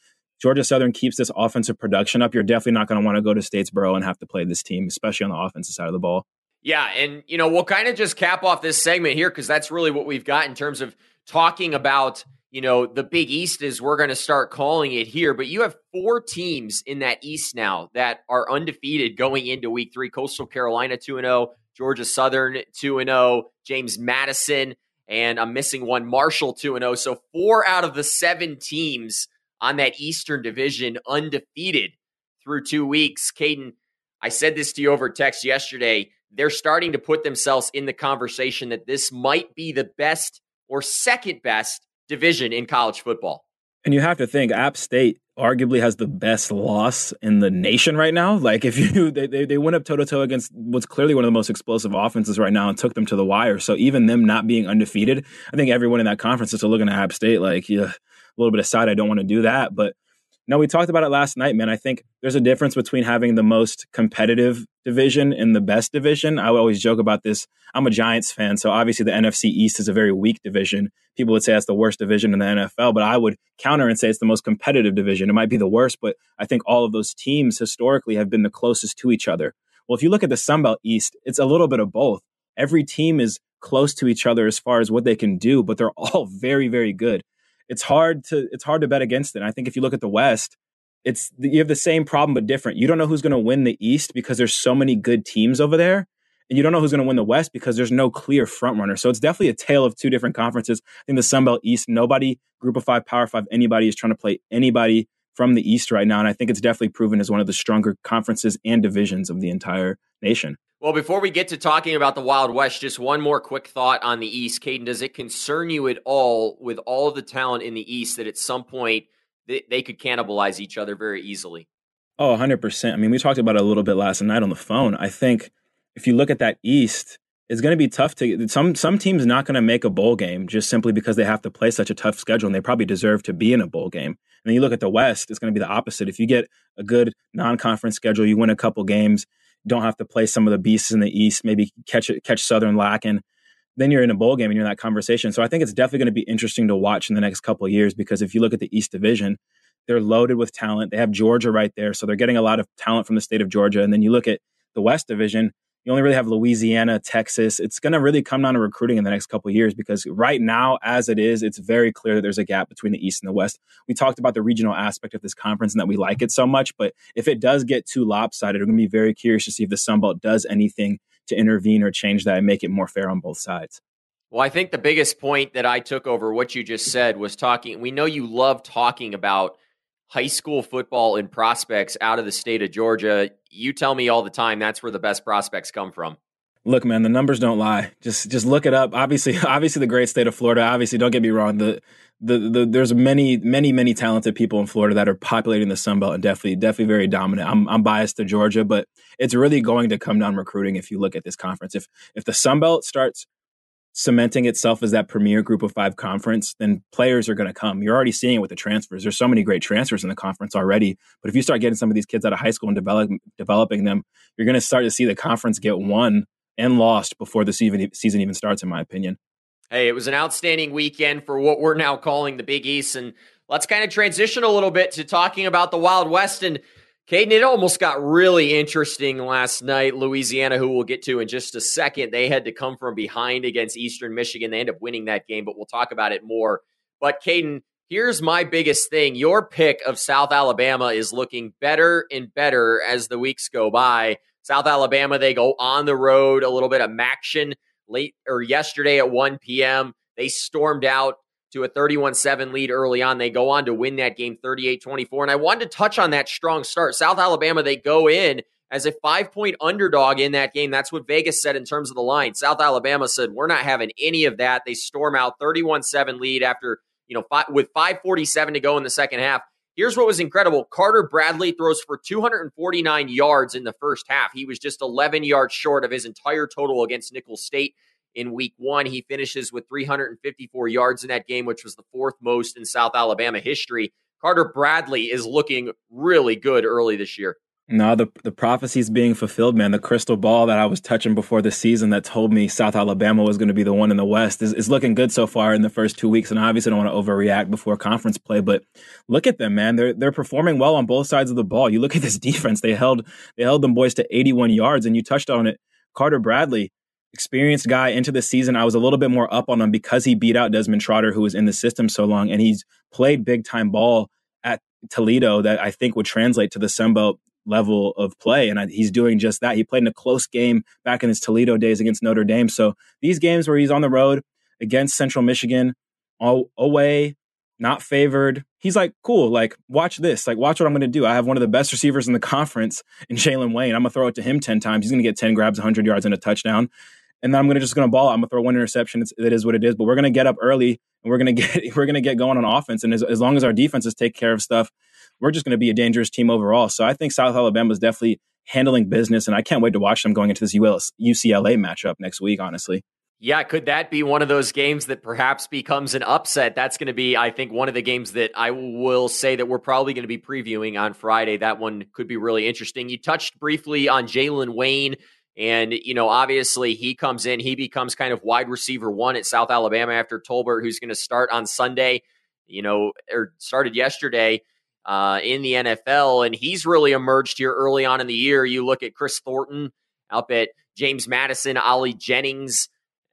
Georgia Southern keeps this offensive production up, you're definitely not going to want to go to Statesboro and have to play this team, especially on the offensive side of the ball. Yeah, and you know, we'll kind of just cap off this segment here because that's really what we've got in terms of talking about you know, the Big East is we're going to start calling it here, but you have four teams in that East now that are undefeated going into week three Coastal Carolina 2 0, Georgia Southern 2 0, James Madison, and I'm missing one, Marshall 2 0. So four out of the seven teams on that Eastern division undefeated through two weeks. Caden, I said this to you over text yesterday. They're starting to put themselves in the conversation that this might be the best or second best division in college football. And you have to think App State arguably has the best loss in the nation right now. Like if you they they, they went up toe to toe against what's clearly one of the most explosive offenses right now and took them to the wire. So even them not being undefeated, I think everyone in that conference is looking at App State like, yeah, a little bit aside, I don't want to do that. But no, we talked about it last night, man. I think there's a difference between having the most competitive division and the best division. I always joke about this. I'm a Giants fan, so obviously the NFC East is a very weak division. People would say that's the worst division in the NFL, but I would counter and say it's the most competitive division. It might be the worst, but I think all of those teams historically have been the closest to each other. Well, if you look at the Sun Belt East, it's a little bit of both. Every team is close to each other as far as what they can do, but they're all very, very good. It's hard to it's hard to bet against it. And I think if you look at the West, it's you have the same problem but different. You don't know who's going to win the East because there's so many good teams over there, and you don't know who's going to win the West because there's no clear front runner. So it's definitely a tale of two different conferences. In the Sun Belt East, nobody Group of Five, Power Five, anybody is trying to play anybody from the East right now, and I think it's definitely proven as one of the stronger conferences and divisions of the entire nation. Well, before we get to talking about the Wild West, just one more quick thought on the East. Caden, does it concern you at all with all the talent in the East that at some point they, they could cannibalize each other very easily? Oh, 100%. I mean, we talked about it a little bit last night on the phone. I think if you look at that East, it's going to be tough to some some teams not going to make a bowl game just simply because they have to play such a tough schedule and they probably deserve to be in a bowl game. And then you look at the West, it's going to be the opposite. If you get a good non-conference schedule, you win a couple games, don't have to play some of the beasts in the East, maybe catch catch Southern lacking, then you're in a bowl game and you're in that conversation. So I think it's definitely going to be interesting to watch in the next couple years because if you look at the East Division, they're loaded with talent. They have Georgia right there, so they're getting a lot of talent from the state of Georgia. And then you look at the West Division, you only really have Louisiana, Texas. It's going to really come down to recruiting in the next couple years because right now, as it is, it's very clear that there's a gap between the East and the West. We talked about the regional aspect of this conference and that we like it so much, but if it does get too lopsided, we're going to be very curious to see if the Sun Belt does anything to intervene or change that and make it more fair on both sides. Well, I think the biggest point that I took over what you just said was talking. We know you love talking about high school football and prospects out of the state of Georgia. You tell me all the time that's where the best prospects come from. Look, man, the numbers don't lie. Just just look it up. Obviously, obviously the great state of Florida. Obviously, don't get me wrong. The the, the there's many many many talented people in Florida that are populating the Sun Belt and definitely definitely very dominant. I'm I'm biased to Georgia, but it's really going to come down recruiting if you look at this conference. If if the Sun Belt starts cementing itself as that premier group of five conference, then players are going to come. You're already seeing it with the transfers. There's so many great transfers in the conference already. But if you start getting some of these kids out of high school and develop, developing them, you're going to start to see the conference get won and lost before the season, season even starts, in my opinion. Hey, it was an outstanding weekend for what we're now calling the Big East. And let's kind of transition a little bit to talking about the Wild West. And Caden, it almost got really interesting last night. Louisiana, who we'll get to in just a second, they had to come from behind against Eastern Michigan. They end up winning that game, but we'll talk about it more. But Caden, here's my biggest thing. Your pick of South Alabama is looking better and better as the weeks go by. South Alabama, they go on the road, a little bit of action late or yesterday at 1 p.m. They stormed out to a 31 7 lead early on. They go on to win that game 38 24. And I wanted to touch on that strong start. South Alabama, they go in as a five point underdog in that game. That's what Vegas said in terms of the line. South Alabama said, We're not having any of that. They storm out 31 7 lead after, you know, five, with 547 to go in the second half. Here's what was incredible Carter Bradley throws for 249 yards in the first half. He was just 11 yards short of his entire total against Nicholls State in week one. He finishes with 354 yards in that game, which was the fourth most in South Alabama history. Carter Bradley is looking really good early this year. No, the the prophecy's being fulfilled, man. The crystal ball that I was touching before the season that told me South Alabama was going to be the one in the West is, is looking good so far in the first two weeks. And I obviously don't want to overreact before conference play, but look at them, man. They're they're performing well on both sides of the ball. You look at this defense; they held they held them boys to 81 yards, and you touched on it. Carter Bradley, experienced guy into the season. I was a little bit more up on him because he beat out Desmond Trotter, who was in the system so long, and he's played big time ball at Toledo that I think would translate to the Sunbelt level of play. And he's doing just that. He played in a close game back in his Toledo days against Notre Dame. So these games where he's on the road against Central Michigan, all away, not favored. He's like, cool, like, watch this. Like, watch what I'm going to do. I have one of the best receivers in the conference in Jalen Wayne. I'm going to throw it to him 10 times. He's going to get 10 grabs, 100 yards, and a touchdown and then I'm gonna just gonna ball. I'm gonna throw one interception. It's, it is what it is. But we're gonna get up early and we're gonna get we're gonna get going on offense. And as, as long as our defenses take care of stuff, we're just gonna be a dangerous team overall. So I think South Alabama is definitely handling business, and I can't wait to watch them going into this UCLA matchup next week. Honestly. Yeah, could that be one of those games that perhaps becomes an upset? That's going to be, I think, one of the games that I will say that we're probably going to be previewing on Friday. That one could be really interesting. You touched briefly on Jalen Wayne. And, you know, obviously he comes in, he becomes kind of wide receiver one at South Alabama after Tolbert, who's going to start on Sunday, you know, or started yesterday uh, in the NFL. And he's really emerged here early on in the year. You look at Kris Thornton up at James Madison, Ali Jennings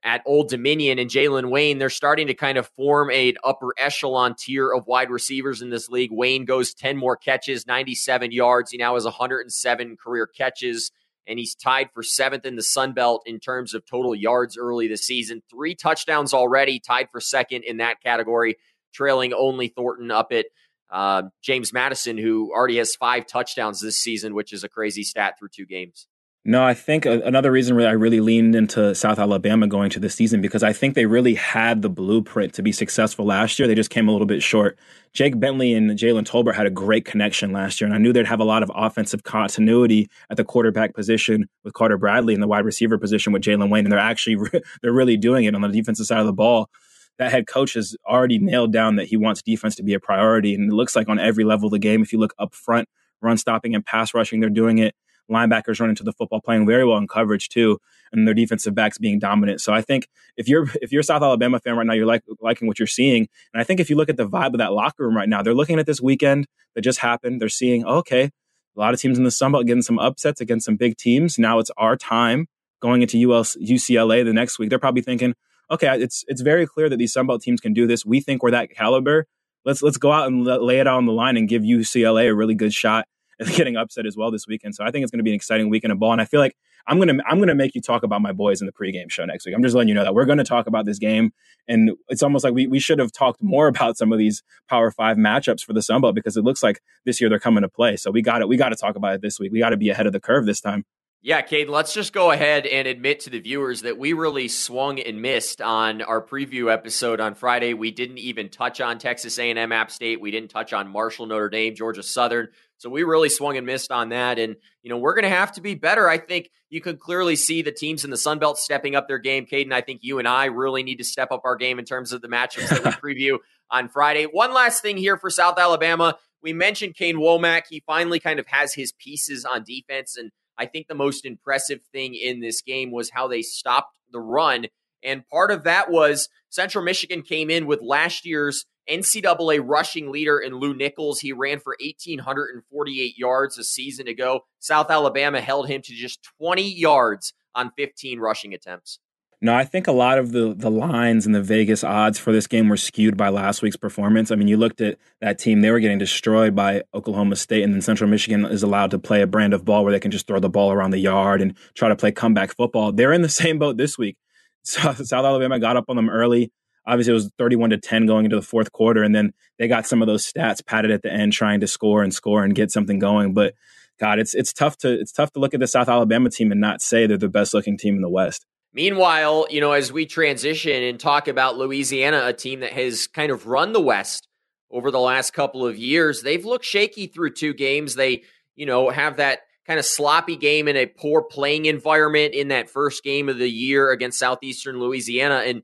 at Old Dominion and Jalen Wayne, they're starting to kind of form a upper echelon tier of wide receivers in this league. Wayne goes 10 more catches, 97 yards. He now has 107 career catches, and he's tied for seventh in the Sun Belt in terms of total yards early this season. Three touchdowns already, tied for second in that category, trailing only Thornton up at uh, James Madison, who already has five touchdowns this season, which is a crazy stat through two games. No, I think uh, another reason I really leaned into South Alabama going to the season because I think they really had the blueprint to be successful last year. They just came a little bit short. Jake Bentley and Jalen Tolbert had a great connection last year, and I knew they'd have a lot of offensive continuity at the quarterback position with Carter Bradley and the wide receiver position with Jalen Wayne, and they're actually they're really doing it on the defensive side of the ball. That head coach has already nailed down that he wants defense to be a priority, and it looks like on every level of the game, if you look up front, run stopping and pass rushing, they're doing it linebackers running to the football, playing very well in coverage too, and their defensive backs being dominant. So I think if you're if you're a South Alabama fan right now, you're like liking what you're seeing. And I think if you look at the vibe of that locker room right now, they're looking at this weekend that just happened. They're seeing, oh, okay, a lot of teams in the Sun Belt getting some upsets against some big teams. Now it's our time going into UCLA the next week. They're probably thinking, okay, it's it's very clear that these Sun Belt teams can do this. We think we're that caliber. Let's let's go out and lay it out on the line and give UCLA a really good shot getting upset as well this weekend. So I think it's going to be an exciting weekend of ball. And I feel like I'm gonna I'm gonna make you talk about my boys in the pregame show next week. I'm just letting you know that we're going to talk about this game, and it's almost like we we should have talked more about some of these Power Five matchups for the Sun Belt because it looks like this year they're coming to play. So we got it. We got to talk about it this week. We got to be ahead of the curve this time. Yeah, Kate, let's just go ahead and admit to the viewers that we really swung and missed on our preview episode on Friday. We didn't even touch on Texas A&M App State. We didn't touch on Marshall, Notre Dame, Georgia Southern. So we really swung and missed on that. And, you know, we're going to have to be better. I think you can clearly see the teams in the Sun Belt stepping up their game. Caden, I think you and I really need to step up our game in terms of the matchups that we preview on Friday. One last thing here for South Alabama. We mentioned Kane Wommack. He finally kind of has his pieces on defense. And I think the most impressive thing in this game was how they stopped the run. And part of that was Central Michigan came in with last year's NCAA rushing leader in Lew Nichols. He ran for 1,848 yards a season ago. South Alabama held him to just 20 yards on 15 rushing attempts. No, I think a lot of the the lines and the Vegas odds for this game were skewed by last week's performance. I mean, you looked at that team; they were getting destroyed by Oklahoma State, and then Central Michigan is allowed to play a brand of ball where they can just throw the ball around the yard and try to play comeback football. They're in the same boat this week. So, South Alabama got up on them early. Obviously, it was 31 to 10 going into the fourth quarter. And then they got some of those stats padded at the end, trying to score and score and get something going. But God, it's it's tough to it's tough to look at the South Alabama team and not say they're the best looking team in the West. Meanwhile, you know, as we transition and talk about Louisiana, a team that has kind of run the West over the last couple of years, they've looked shaky through two games. They, you know, have that kind of sloppy game in a poor playing environment in that first game of the year against Southeastern Louisiana. And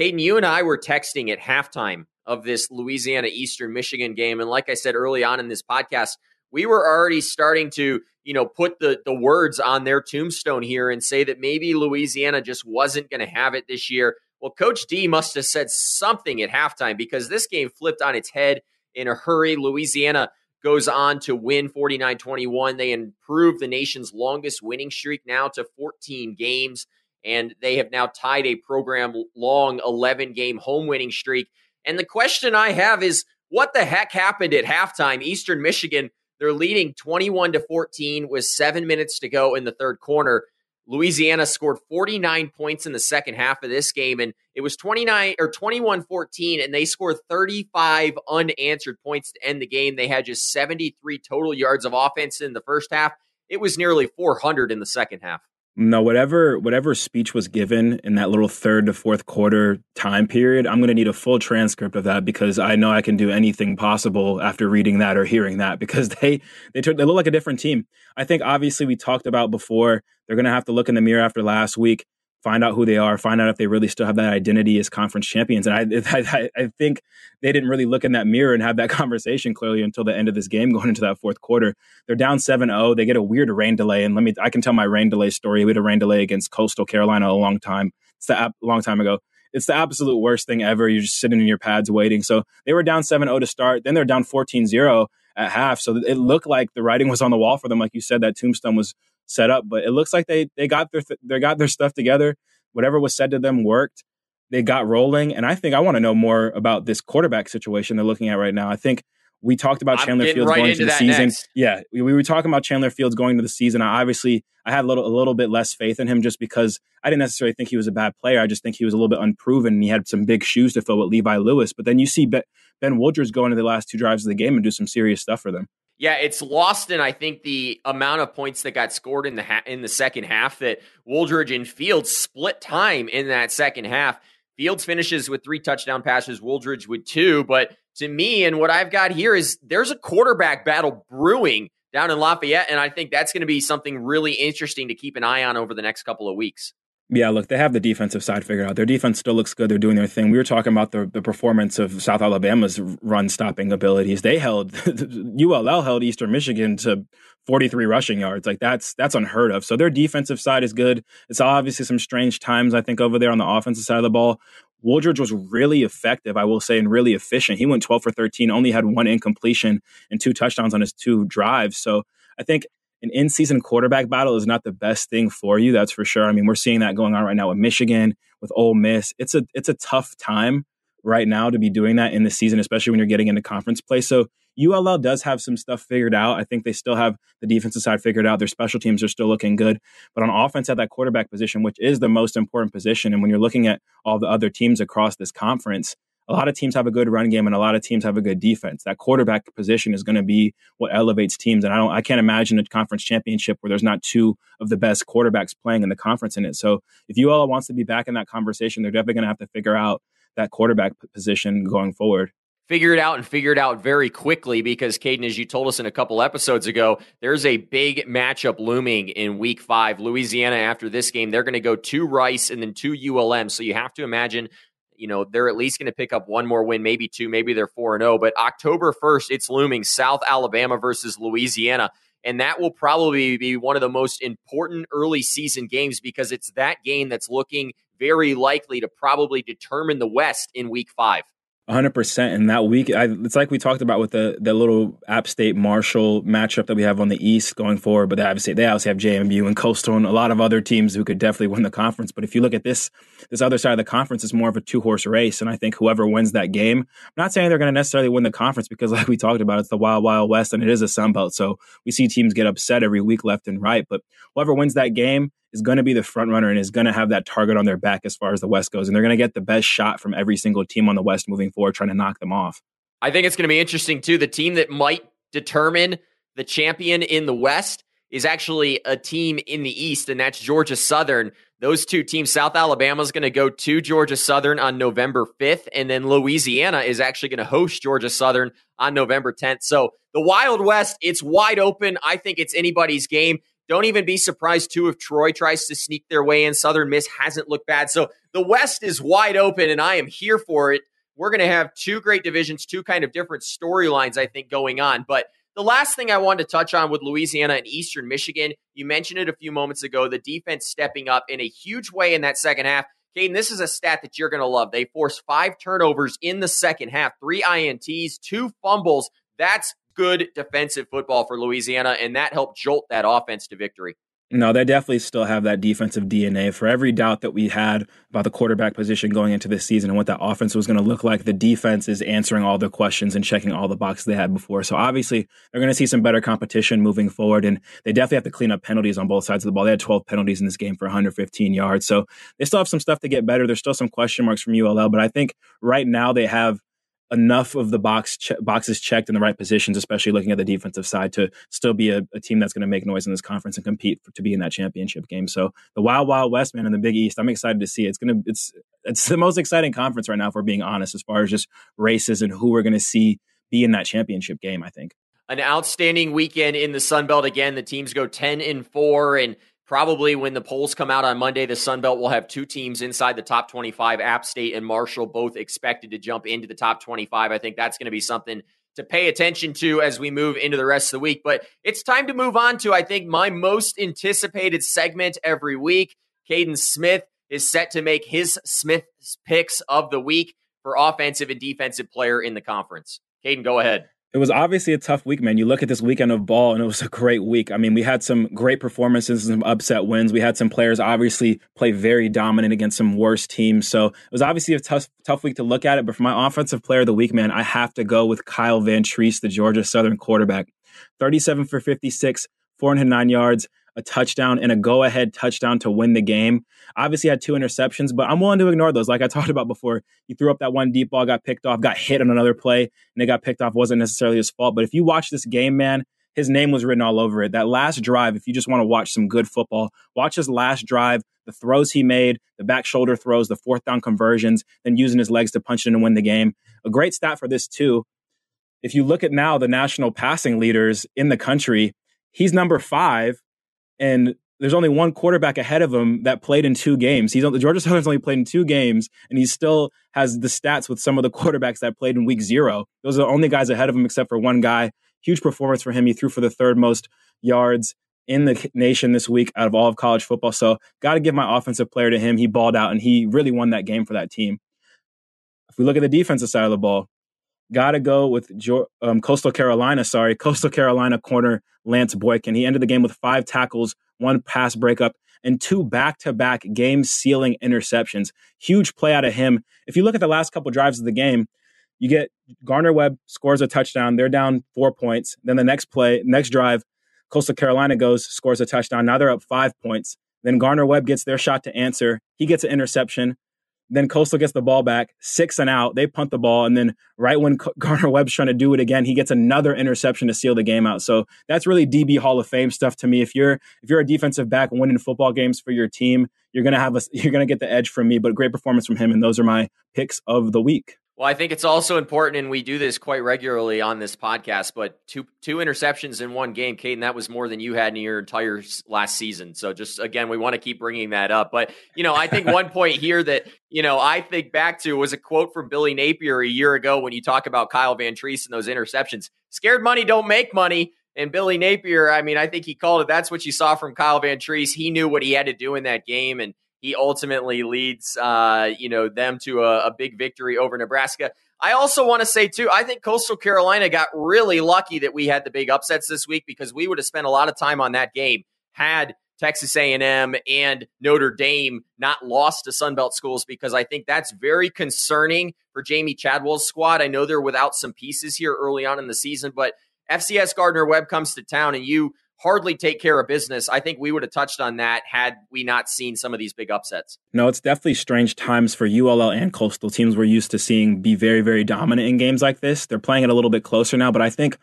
Caden, you and I were texting at halftime of this Louisiana Eastern Michigan game. And like I said early on in this podcast, we were already starting to, you know, put the, the words on their tombstone here and say that maybe Louisiana just wasn't going to have it this year. Well, Coach D must have said something at halftime because this game flipped on its head in a hurry. Louisiana goes on to win 49 21. They improve the nation's longest winning streak now to 14 games and they have now tied a program long 11 game home winning streak. And the question I have is what the heck happened at halftime? Eastern Michigan, they're leading 21 to 14 with seven minutes to go in the third quarter. Louisiana scored 49 points in the second half of this game, and it was 29 or 21 14, and they scored 35 unanswered points to end the game. They had just 73 total yards of offense in the first half. It was nearly 400 in the second half. No, whatever whatever speech was given in that little third to fourth quarter time period, I'm going to need a full transcript of that because I know I can do anything possible after reading that or hearing that because they they took they look like a different team. I think obviously we talked about before they're going to have to look in the mirror after last week find out who they are, find out if they really still have that identity as conference champions. And I, I, I think they didn't really look in that mirror and have that conversation clearly until the end of this game going into that fourth quarter. They're down 7-0. They get a weird rain delay. And let me, I can tell my rain delay story. We had a rain delay against Coastal Carolina a long time. It's a long time ago. It's the absolute worst thing ever. You're just sitting in your pads waiting. So they were down 7-0 to start. Then they're down 14-0 at half. So it looked like the writing was on the wall for them. Like you said, that tombstone was set up, but it looks like they they got their they got their stuff together. whatever was said to them worked. They got rolling. And I think I want to know more about this quarterback situation they're looking at right now. I think we talked about Chandler Fields right going to the season. Next. Yeah, we, we, were talking about Chandler Fields going to the season. I obviously I had a little a little bit less faith in him just because I didn't necessarily think he was a bad player. I just think he was a little bit unproven and he had some big shoes to fill with Levi Lewis. But then you see Ben, ben Wooldridge go into the last two drives of the game and do some serious stuff for them. Yeah, it's lost in I think the amount of points that got scored in the ha- in the second half that Wooldridge and Fields split time in that second half. Fields finishes with three touchdown passes, Wooldridge with two. But to me, and what I've got here is there's a quarterback battle brewing down in Lafayette. And I think that's going to be something really interesting to keep an eye on over the next couple of weeks. Yeah, look, they have the defensive side figured out. Their defense still looks good. They're doing their thing. We were talking about the, the performance of South Alabama's run stopping abilities. They held ULL held Eastern Michigan to 43 rushing yards. Like that's that's unheard of. So their defensive side is good. It's obviously some strange times I think over there on the offensive side of the ball. Wooldridge was really effective, I will say, and really efficient. He went 12 for 13, only had one incompletion and two touchdowns on his two drives. So I think an in-season quarterback battle is not the best thing for you. That's for sure. I mean, we're seeing that going on right now with Michigan, with Ole Miss. It's a it's a tough time right now to be doing that in the season, especially when you're getting into conference play. So ULL does have some stuff figured out. I think they still have the defensive side figured out. Their special teams are still looking good. But on offense at that quarterback position, which is the most important position, and when you're looking at all the other teams across this conference, a lot of teams have a good run game and a lot of teams have a good defense. That quarterback position is going to be what elevates teams. And I don't, I can't imagine a conference championship where there's not two of the best quarterbacks playing in the conference in it. So if ULL wants to be back in that conversation, they're definitely going to have to figure out that quarterback position going forward figure it out and figure it out very quickly because Caden, as you told us in a couple episodes ago, there's a big matchup looming in week five. Louisiana, after this game, they're going to go to Rice and then to ULM. So you have to imagine, you know, they're at least going to pick up one more win, maybe two, maybe they're 4 and 0. But October 1st, it's looming South Alabama versus Louisiana. And that will probably be one of the most important early season games because it's that game that's looking very likely to probably determine the West in week five. 100% in that week. I, it's like we talked about with the the little app state marshall matchup that we have on the east going forward but they obviously they obviously have jmu and coastal and a lot of other teams who could definitely win the conference. But if you look at this this other side of the conference it's more of a two horse race. And i think whoever wins that game i'm not saying they're going to necessarily win the conference because like we talked about it's the wild wild west and it is a sun belt. So we see teams get upset every week left and right. But whoever wins that game is going to be the front runner and is going to have that target on their back as far as the West goes. And they're going to get the best shot from every single team on the West moving forward, trying to knock them off. I think it's going to be interesting, too. The team that might determine the champion in the West is actually a team in the East, and that's Georgia Southern. Those two teams, South Alabama is going to go to Georgia Southern on November 5th, and then Louisiana is actually going to host Georgia Southern on November 10th. So the Wild West, it's wide open. I think it's anybody's game. Don't even be surprised, too, if Troy tries to sneak their way in. Southern Miss hasn't looked bad. So the West is wide open, and I am here for it. We're going to have two great divisions, two kind of different storylines, I think, going on. But the last thing I wanted to touch on with Louisiana and Eastern Michigan, you mentioned it a few moments ago, the defense stepping up in a huge way in that second half. Caden, this is a stat that you're going to love. They forced five turnovers in the second half, three INTs, two fumbles. That's good defensive football for Louisiana, and that helped jolt that offense to victory. No, they definitely still have that defensive DNA. For every doubt that we had about the quarterback position going into this season and what that offense was going to look like, the defense is answering all the questions and checking all the boxes they had before. So obviously, they're going to see some better competition moving forward, and they definitely have to clean up penalties on both sides of the ball. They had 12 penalties in this game for 115 yards, so they still have some stuff to get better. There's still some question marks from ULL, but I think right now they have enough of the box che- boxes checked in the right positions, especially looking at the defensive side, to still be a, a team that's going to make noise in this conference and compete for, to be in that championship game. So the Wild Wild West, man, in the Big East, I'm excited to see. It's gonna it's it's the most exciting conference right now, if we're being honest, as far as just races and who we're going to see be in that championship game. I think an outstanding weekend in the Sun Belt again. The teams go ten and four and Probably when the polls come out on Monday, the Sun Belt will have two teams inside the top 25. App State and Marshall both expected to jump into the top 25. I think that's going to be something to pay attention to as we move into the rest of the week. But it's time to move on to, I think, my most anticipated segment every week. Caden Smith is set to make his Smith picks of the week for offensive and defensive player in the conference. Caden, go ahead. It was obviously a tough week, man. You look at this weekend of ball, and it was a great week. I mean, we had some great performances, some upset wins. We had some players obviously play very dominant against some worse teams. So it was obviously a tough, tough week to look at it. But for my offensive player of the week, man, I have to go with Kyle Vantrease, the Georgia Southern quarterback. 37 for 56, 409 yards, a touchdown, and a go ahead touchdown to win the game. Obviously, had two interceptions, but I'm willing to ignore those. Like I talked about before, he threw up that one deep ball, got picked off, got hit on another play, and it got picked off. wasn't necessarily his fault. But if you watch this game, man, his name was written all over it. That last drive, if you just want to watch some good football, watch his last drive, the throws he made, the back shoulder throws, the fourth down conversions, then using his legs to punch it in and win the game. A great stat for this, too. If you look at now the national passing leaders in the country, he's number five, and there's only one quarterback ahead of him that played in two games. He's the Georgia Southern's only played in two games, and he still has the stats with some of the quarterbacks that played in week zero. Those are the only guys ahead of him, except for one guy. Huge performance for him. He threw for the third most yards in the nation this week out of all of college football. So, got to give my offensive player to him. He balled out, and he really won that game for that team. If we look at the defensive side of the ball, got to go with um, Coastal Carolina. Sorry, Coastal Carolina corner Lance Boykin. He ended the game with five tackles, one pass breakup, and two back to back game sealing interceptions. Huge play out of him. If you look at the last couple drives of the game, you get Gardner Webb scores a touchdown. They're down four points. Then the next play, next drive, Coastal Carolina goes, scores a touchdown. Now they're up five points. Then Gardner Webb gets their shot to answer. He gets an interception. Then Coastal gets the ball back, six and out. They punt the ball, and then right when Gardner Webb's trying to do it again, he gets another interception to seal the game out. So that's really DB Hall of Fame stuff to me. If you're if you're a defensive back winning football games for your team, you're gonna have a you're gonna get the edge from me. But great performance from him, and those are my picks of the week. Well, I think it's also important, and we do this quite regularly on this podcast. But two two interceptions in one game, Caden, that was more than you had in your entire last season. So just again, we want to keep bringing that up. But you know, I think one point here that you know I think back to was a quote from Billy Napier a year ago when you talk about Kyle Vantrease and those interceptions. Scared money don't make money. And Billy Napier, I mean, I think he called it. That's what you saw from Kyle Vantrease. He knew what he had to do in that game, and he ultimately leads, uh, you know, them to a, a big victory over Nebraska. I also want to say too, I think Coastal Carolina got really lucky that we had the big upsets this week because we would have spent a lot of time on that game had Texas A&M and Notre Dame not lost to Sunbelt schools because I think that's very concerning for Jamey Chadwell's squad. I know they're without some pieces here early on in the season, but FCS Gardner Webb comes to town and you hardly take care of business. I think we would have touched on that had we not seen some of these big upsets. No, it's definitely strange times for ULL and Coastal teams we're used to seeing be very, very dominant in games like this. They're playing it a little bit closer now, but I think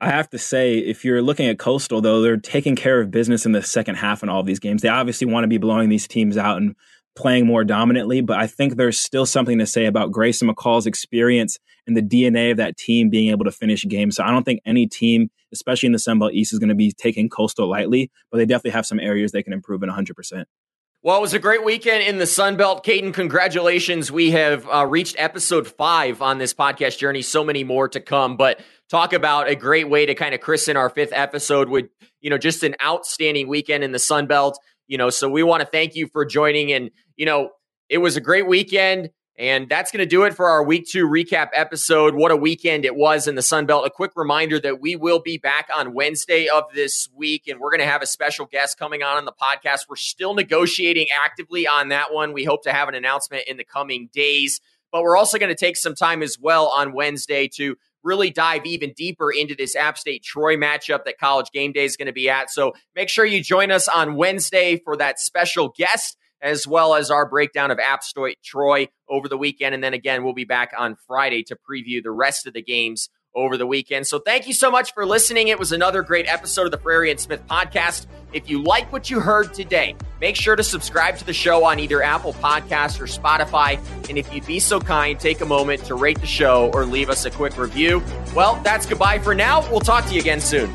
I have to say, if you're looking at Coastal, though, they're taking care of business in the second half in all of these games. They obviously want to be blowing these teams out and playing more dominantly, but I think there's still something to say about Grayson McCall's experience and the DNA of that team being able to finish games. So I don't think any team, especially in the Sun Belt East, is going to be taking Coastal lightly, but they definitely have some areas they can improve in 100%. Well, it was a great weekend in the Sun Belt. Caden, congratulations. We have uh, reached episode five on this podcast journey. So many more to come, but talk about a great way to kind of christen our fifth episode with, you know, just an outstanding weekend in the Sun Belt. You know, so we want to thank you for joining. And, you know, it was a great weekend. And that's going to do it for our week two recap episode. What a weekend it was in the Sun Belt. A quick reminder that we will be back on Wednesday of this week, and we're going to have a special guest coming on on the podcast. We're still negotiating actively on that one. We hope to have an announcement in the coming days, but we're also going to take some time as well on Wednesday to really dive even deeper into this App State Troy matchup that College Game Day is going to be at. So make sure you join us on Wednesday for that special guest as well as our breakdown of App Troy over the weekend. And then again, we'll be back on Friday to preview the rest of the games over the weekend. So thank you so much for listening. It was another great episode of the Frary and Smith podcast. If you like what you heard today, make sure to subscribe to the show on either Apple Podcasts or Spotify. And if you'd be so kind, take a moment to rate the show or leave us a quick review. Well, that's goodbye for now. We'll talk to you again soon.